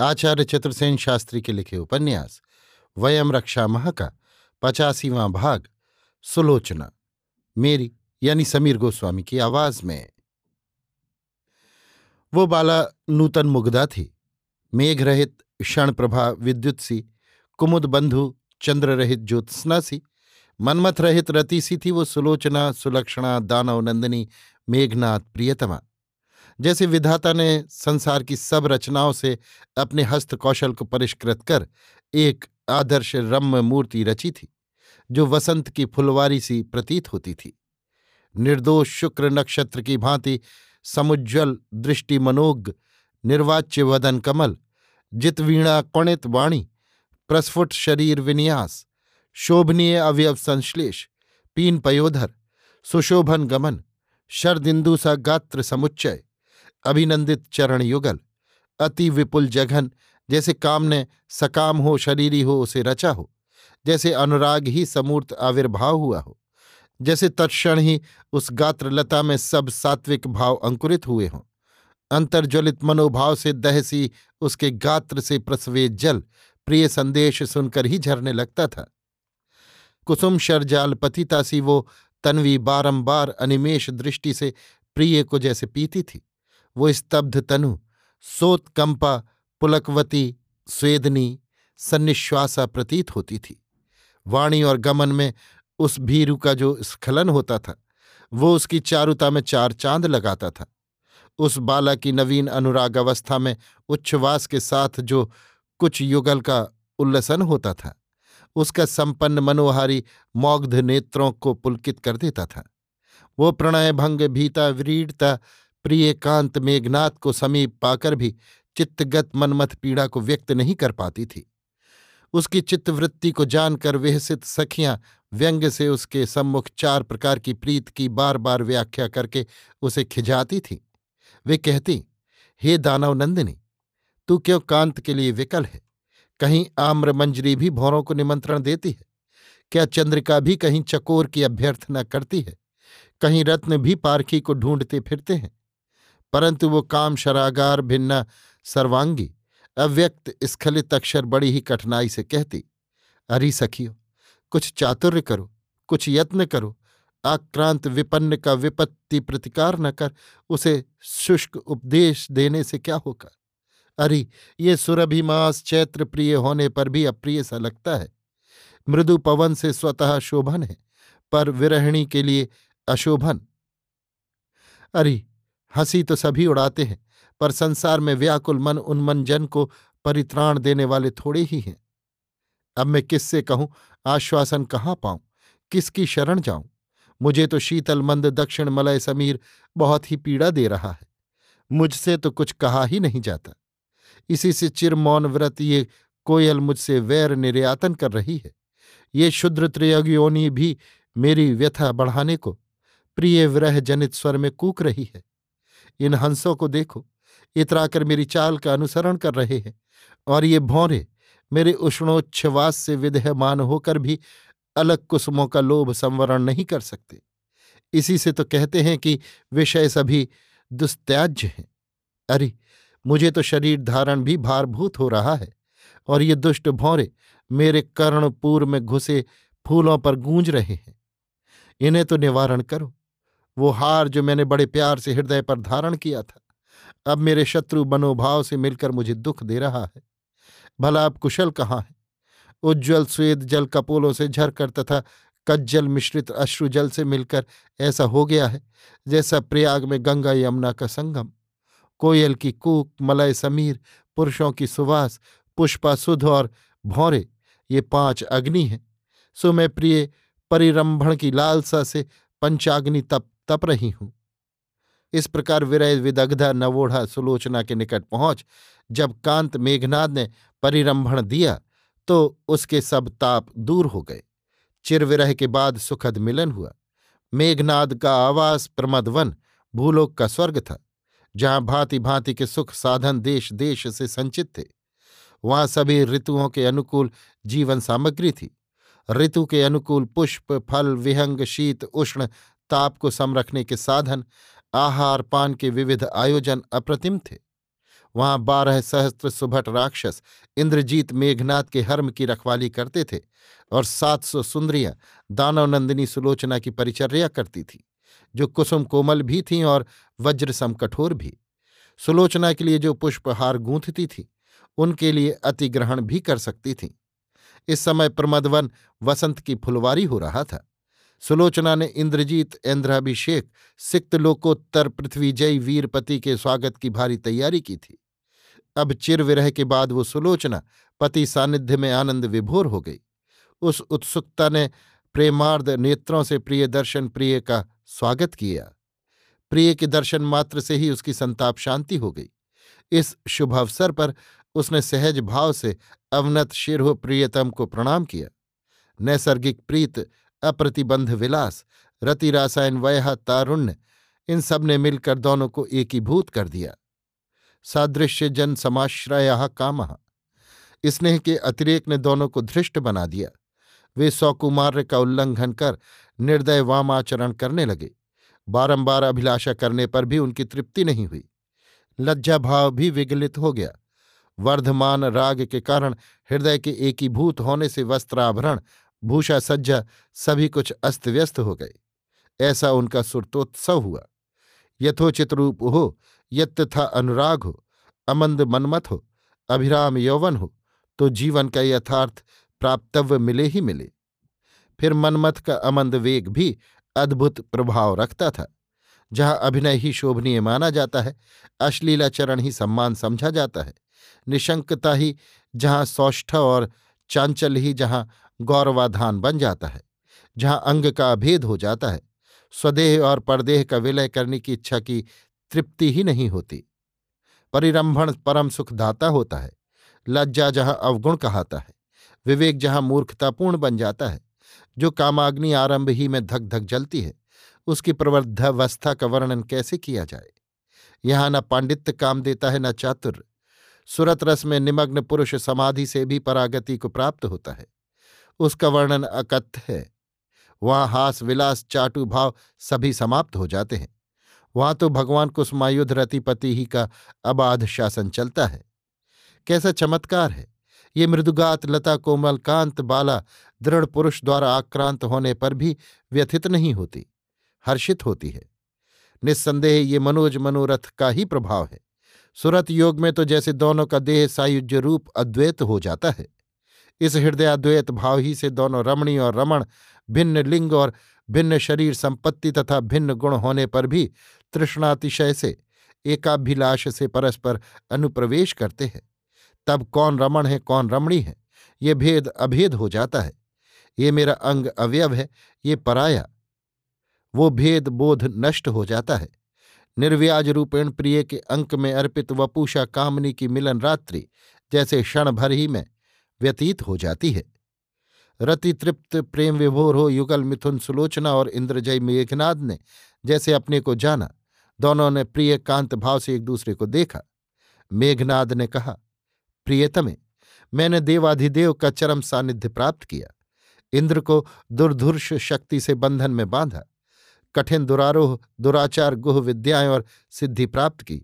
आचार्य चतुर्सेन शास्त्री के लिखे उपन्यास, वयम रक्षा मह का पचासीवां भाग, सुलोचना। मेरी, यानी समीर गोस्वामी की आवाज़ में। वो बाला नूतन मुग्धा थी। मेघ रहित क्षण प्रभा विद्युत सी, कुमुद बंधु चंद्र रहित ज्योत्सना सी मनमथ रहित रति सी थी वो सुलोचना, सुलक्षणा, दानव नंदिनी, मेघनाथ प्रियतमा। जैसे विधाता ने संसार की सब रचनाओं से अपने हस्त कौशल को परिष्कृत कर एक आदर्श रम्य मूर्ति रची थी, जो वसंत की फुलवारी सी प्रतीत होती थी। निर्दोष शुक्र नक्षत्र की भांति समुज्ज्वल, दृष्टि मनोग, निर्वाच्य वदन कमल जितवीणा कौणित वाणी, प्रस्फुट शरीर विन्यास, शोभनीय अवयव संश्लेष, पीन पयोधर, सुशोभन गमन शरदिन्दु सा गात्र समुच्चय। अभिनंदित चरण युगल। अति विपुल जघन, जैसे काम ने सकाम हो, शरीरी हो, उसे रचा हो। जैसे अनुराग ही समूर्त आविर्भाव हुआ हो। जैसे तत्क्षण ही उस गात्रलता में सब सात्विक भाव अंकुरित हुए हों। अंतर्ज्वलित मनोभाव से दहसी उसके गात्र से प्रसवे जल, प्रिय संदेश सुनकर ही झरने लगता था। कुसुम शरजाल पतिता सी वो तन्वी बारंबार अनिमेश दृष्टि से प्रिय को जैसे पीती थी। वो स्तब्ध तनु सोतकंपा पुलकवती, स्वेदनी, सन्निश्वासा प्रतीत होती थी। वाणी और गमन में उस भीरु का जो स्खलन होता था, वो उसकी चारुता में चार चाँद लगाता था। उस बाला की नवीन अनुराग अवस्था में उच्छ्वास के साथ जो कुछ युगल का उल्लसन होता था, उसका संपन्न मनोहारी मौग्ध नेत्रों को पुलकित कर देता था। वो प्रणय भंग भीता, व्रीडता प्रिय कांत मेघनाथ को समीप पाकर भी चित्तगत मनमथ पीड़ा को व्यक्त नहीं कर पाती थी। उसकी चित्तवृत्ति को जानकर विहसित सखियाँ व्यंग्य से उसके सम्मुख चार प्रकार की प्रीत की बार बार व्याख्या करके उसे खिजाती थी। वे कहती, हे दानव नंदिनी, तू क्यों कांत के लिए विकल है? कहीं आम्र मंजरी भी भौरों को निमंत्रण देती है? क्या चंद्रिका भी कहीं चकोर की अभ्यर्थना करती है? कहीं रत्न भी पारखी को ढूंढते फिरते हैं? परंतु वो काम शरागार भिन्ना सर्वांगी, अव्यक्त स्खलित अक्षर बड़ी ही कठिनाई से कहती, अरी सखियो, कुछ चातुर्य करो, कुछ यत्न करो, आक्रांत विपन्न का विपत्ति प्रतिकार न कर, उसे शुष्क उपदेश देने से क्या होगा? अरे, ये सुरभिमास चैत्र प्रिय होने पर भी अप्रिय सा लगता है। मृदु पवन से स्वतः शोभन है, पर विरहिणी के लिए अशोभन। अरे हँसी तो सभी उड़ाते हैं, पर संसार में व्याकुल मन उन्मन जन को परित्राण देने वाले थोड़े ही हैं। अब मैं किससे कहूँ, आश्वासन कहाँ पाऊँ? किसकी शरण जाऊँ? मुझे तो शीतल मंद दक्षिण मलय समीर बहुत ही पीड़ा दे रहा है। मुझसे तो कुछ कहा ही नहीं जाता। इसी से चिर मौन व्रत ये कोयल मुझसे वैर निर्यातन कर रही है। ये शुद्र त्रियोगियोनी भी मेरी व्यथा बढ़ाने को, प्रिय विरह जनित स्वर में कूक रही है। इन हंसों को देखो। इतराकर मेरी चाल का अनुसरण कर रहे हैं और ये भौरे मेरे उष्णोच्छ्वास से विदेहमान होकर भी अलग कुसुमों का लोभ संवरण नहीं कर सकते। इसी से तो कहते हैं कि विषय सभी दुस्त्याज्य हैं। अरे, मुझे तो शरीर धारण भी भारभूत हो रहा है और ये दुष्ट भौरे मेरे कर्णपूर में घुसे फूलों पर गूंज रहे हैं। इन्हें तो निवारण करो। वो हार जो मैंने बड़े प्यार से हृदय पर धारण किया था। अब मेरे शत्रु मनोभाव से मिलकर मुझे दुख दे रहा है। भला अब कुशल कहाँ है? उज्ज्वल स्वेद जल कपोलों से झरकर तथा कज्जल मिश्रित अश्रु जल से मिलकर ऐसा हो गया है जैसा प्रयाग में गंगा यमुना का संगम। कोयल की कूक, मलय समीर, पुरुषों की सुवास, पुष्पा सुध और भौरे, ये पाँच अग्नि हैं। सो मैं प्रिय परिरंभण की लालसा से पंचाग्नि तप तप रही हूँ। इस प्रकार विरय विदग्धा नवोढ़ा सुलोचना के निकट पहुँच, जब कांत मेघनाद ने परिरंभण दिया तो उसके सब ताप दूर हो गए। चिरविरह के बाद सुखद मिलन हुआ। मेघनाद का आवास प्रमदवन, भूलोक का स्वर्ग था, जहाँ भांति भांति के सुख साधन देश देश से संचित थे। वहाँ सभी ऋतुओं के अनुकूल जीवन सामग्री थी। ऋतु के अनुकूल पुष्प, फल, विहंग, शीत, उष्ण ताप को समरखने के साधन, आहार पान के विविध आयोजन अप्रतिम थे। वहाँ बारह सहस्त्र सुभट राक्षस इंद्रजीत मेघनाथ के हर्म की रखवाली करते थे और सात सौ सुंदरियाँ दानवनंदिनी सुलोचना की परिचर्या करती थी, जो कुसुम कोमल भी थीं और वज्र सम कठोर भी। सुलोचना के लिए जो पुष्पहार गूंथती थी, उनके लिए अतिग्रहण भी कर सकती थीं। इस समय प्रमदवन वसंत की फुलवारी हो रहा था। सुलोचना ने इंद्रजीत इंद्राभिषेक सिक्त लोकोत्तर पृथ्वीजयी वीरपति के स्वागत की भारी तैयारी की थी। अब चिर विरह के बाद वो सुलोचना पति सानिध्य में आनंद विभोर हो गई। उस उत्सुकता ने प्रेमार्द नेत्रों से प्रिय दर्शन प्रिय का स्वागत किया। प्रिय के दर्शन मात्र से ही उसकी संताप शांति हो गई। इस शुभ अवसर पर उसने सहज भाव से अवनत शिरो प्रियतम को प्रणाम किया। नैसर्गिक प्रीत अप्रतिबंध विलास, रति रासायन वयहा तारुण्य, इन सबने मिलकर दोनों को एकीभूत कर दिया। सादृश्य जन समाश्रय काम। स्नेह के अतिरेक ने दोनों को धृष्ट बना दिया। वे सौकुमार्य का उल्लंघन कर निर्दय वामाचरण करने लगे। बारंबार अभिलाषा करने पर भी उनकी तृप्ति नहीं हुई। लज्जा भाव भी विगलित हो गया। वर्धमान राग के कारण हृदय के एकीभूत होने से वस्त्राभरण भूषा सज्जा सभी कुछ अस्त व्यस्त हो गए ऐसा उनका सुरतोत्सव हुआ। यथोचित रूप हो यत्था अनुराग हो, अमंद मनमत हो, अभिराम यौवन हो तो जीवन का यथार्थ प्राप्तव्य मिले ही मिले। फिर मनमथ का अमंद वेग भी अद्भुत प्रभाव रखता था। जहाँ अभिनय ही शोभनीय माना जाता है अश्लीलाचरण ही सम्मान समझा जाता है। निशंकता ही जहाँ सौष्ठ और चांचल ही जहाँ गौरवाधान बन जाता है, जहाँ अंग का अभेद हो जाता है। स्वदेह और परदेह का विलय करने की इच्छा की तृप्ति ही नहीं होती। परिरंभण परम सुखदाता होता है। लज्जा जहाँ अवगुण कहाता है, विवेक जहाँ मूर्खतापूर्ण बन जाता है। जो कामाग्नि आरंभ ही में धक धक जलती है, उसकी प्रवृद्धावस्था का वर्णन कैसे किया जाए? यहाँ न पांडित्य काम देता है, न चातुर्य सुरत रस में निमग्न पुरुष समाधि से भी परागति को प्राप्त होता है। उसका वर्णन अकथ्य है। वहाँ हास, विलास, चाटु भाव सभी समाप्त हो जाते हैं। वहाँ तो भगवान कुसमायुध रतिपति ही का अबाध शासन चलता है। कैसा चमत्कार है। ये मृदुगात, लता, कोमल, कांत, बाला, दृढ़ पुरुष द्वारा आक्रांत होने पर भी व्यथित नहीं होती, हर्षित होती है। निस्संदेह ये मनोज मनोरथ का ही प्रभाव है। सुरत योग में तो जैसे दोनों का देह सायुज्य रूप अद्वैत हो जाता है। इस हृदयाद्वैत भाव ही से दोनों रमणी और रमण, भिन्न लिंग और भिन्न शरीर संपत्ति तथा भिन्न गुण होने पर भी तृष्णातिशय से, एकाभिलाष से परस्पर अनुप्रवेश करते हैं। तब कौन रमण है, कौन रमणी है, ये भेद अभेद हो जाता है। ये मेरा अंग अवयव है, ये पराया। वो भेद बोध नष्ट हो जाता है। निर्व्याज रूपेण प्रिय के अंक में अर्पित वपूषा कामनी की मिलन रात्रि, जैसे क्षण भर ही में व्यतीत हो जाती है। रति तृप्त प्रेम विभोर हो, युगल मिथुन सुलोचना और इंद्रजय मेघनाद ने जैसे अपने को जाना, दोनों ने प्रिय कांत भाव से एक दूसरे को देखा। मेघनाद ने कहा, प्रियतमे, मैंने देवाधिदेव का चरम सानिध्य प्राप्त किया। इंद्र को दुर्धुर्ष शक्ति से बंधन में बांधा। कठिन दुरारोह, दुराचार गुह विद्याएँ और सिद्धि प्राप्त की,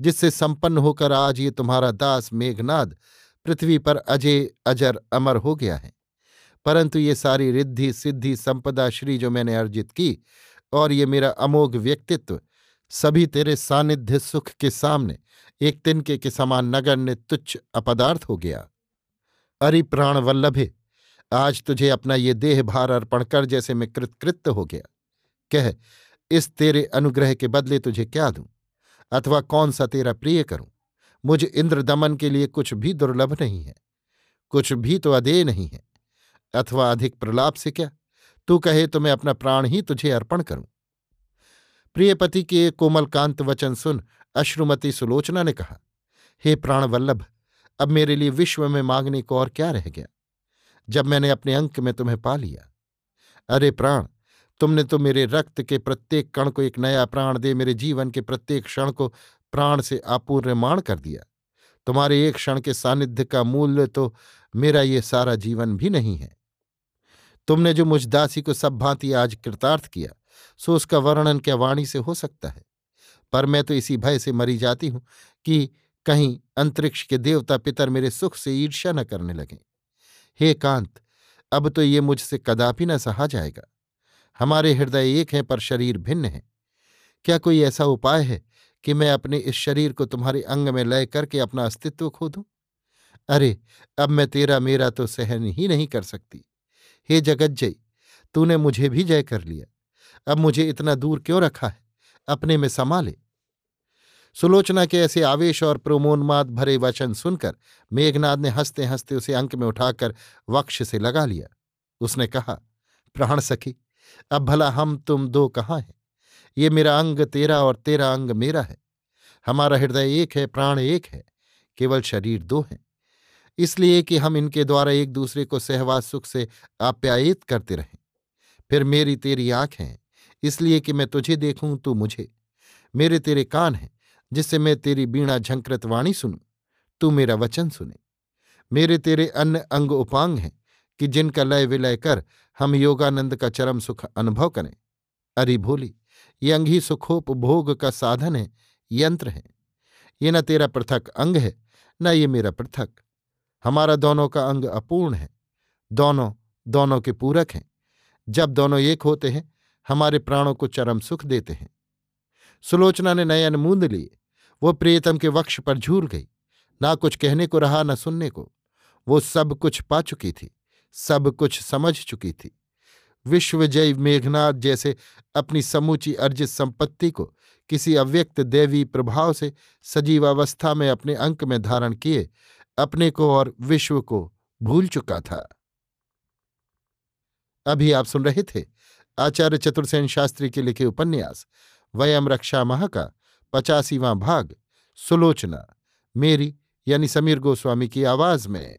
जिससे संपन्न होकर आज ये तुम्हारा दास मेघनाद पृथ्वी पर अजय, अजर, अमर हो गया है। परंतु ये सारी रिद्धि, सिद्धि, संपदा, श्री जो मैंने अर्जित की और ये मेरा अमोघ व्यक्तित्व, सभी तेरे सानिध्य सुख के सामने, एक तिनके के समान नगण्य तुच्छ अपदार्थ हो गया। अरि प्राण वल्लभे, आज तुझे अपना ये देह भार अर्पण कर जैसे मैं कृतकृत्य हो गया। कह, इस तेरे अनुग्रह के बदले तुझे क्या दूँ? अथवा कौन सा तेरा प्रिय करूँ? मुझ इंद्र दमन के लिए कुछ भी दुर्लभ नहीं है, कुछ भी तो अदेय नहीं है, अथवा अधिक प्रलाप से क्या? तू कहे तो मैं अपना प्राण ही तुझे अर्पण करूँ। प्रियपति के कोमलकांत वचन सुन अश्रुमती सुलोचना ने कहा, हे प्राण वल्लभ अब मेरे लिए विश्व में मांगने को और क्या रह गया? जब मैंने अपने अंक में तुम्हें पा लिया। अरे प्राण, तुमने तो मेरे रक्त के प्रत्येक कण को एक नया प्राण दे, मेरे जीवन के प्रत्येक क्षण को प्राण से आपूर्यमाण कर दिया। तुम्हारे एक क्षण के सानिध्य का मूल्य तो मेरा ये सारा जीवन भी नहीं है। तुमने जो मुझ दासी को सब भांति आज कृतार्थ किया, सो उसका वर्णन क्या वाणी से हो सकता है? पर मैं तो इसी भय से मरी जाती हूँ कि कहीं अंतरिक्ष के देवता पितर मेरे सुख से ईर्ष्या न करने लगें। हे कांत, अब तो ये मुझसे कदापि न सहा जाएगा। हमारे हृदय एक हैं पर शरीर भिन्न है। क्या कोई ऐसा उपाय है कि मैं अपने इस शरीर को तुम्हारे अंग में लय करके अपना अस्तित्व खो दूँ अरे, अब मैं तेरा, मेरा तो सहन ही नहीं कर सकती। हे जगज्जयी, तूने मुझे भी जय कर लिया। अब मुझे इतना दूर क्यों रखा है? अपने में संभाले। सुलोचना के ऐसे आवेश और प्रोमोन्माद भरे वचन सुनकर मेघनाद ने हँसते हँसते उसे अंक में उठाकर वक्ष से लगा लिया। उसने कहा, प्राण सखी, अब भला हम तुम दो कहाँ हैं? ये मेरा अंग तेरा और तेरा अंग मेरा है। हमारा हृदय एक है, प्राण एक है, केवल शरीर दो हैं। इसलिए कि हम इनके द्वारा एक दूसरे को सहवास, सुख से आप्यायित करते रहें। फिर मेरी तेरी आँख हैं, इसलिए कि मैं तुझे देखूँ, तू मुझे। मेरे तेरे कान हैं, जिससे मैं तेरी बीणा झंकृत वाणी सुनूं, तू मेरा वचन सुने। मेरे तेरे अन्य अंग उपांग हैं, कि जिनका लय विलय कर हम योगानंद का चरम सुख अनुभव करें। अरे भोली ये अंग सुखोपभोग का साधन है, यंत्र है। ये न तेरा पृथक अंग है, न ये मेरा पृथक। हमारा दोनों का अंग अपूर्ण है। दोनों दोनों के पूरक हैं। जब दोनों एक होते हैं, हमारे प्राणों को चरम सुख देते हैं। सुलोचना ने नयन मूंद लिए। वो प्रियतम के वक्ष पर झूल गई। ना कुछ कहने को रहा, न सुनने को। वो सब कुछ पा चुकी थी, सब कुछ समझ चुकी थी। विश्वजय मेघनाथ जैसे अपनी समूची अर्जित संपत्ति को किसी अव्यक्त देवी प्रभाव से सजीव अवस्था में अपने अंक में धारण किए, अपने को और विश्व को भूल चुका था। अभी आप सुन रहे थे आचार्य चतुर्सेन शास्त्री के लिखे उपन्यास, वयम रक्षा माह का पचासीवां भाग, सुलोचना, मेरी यानी समीर गोस्वामी की आवाज़ में।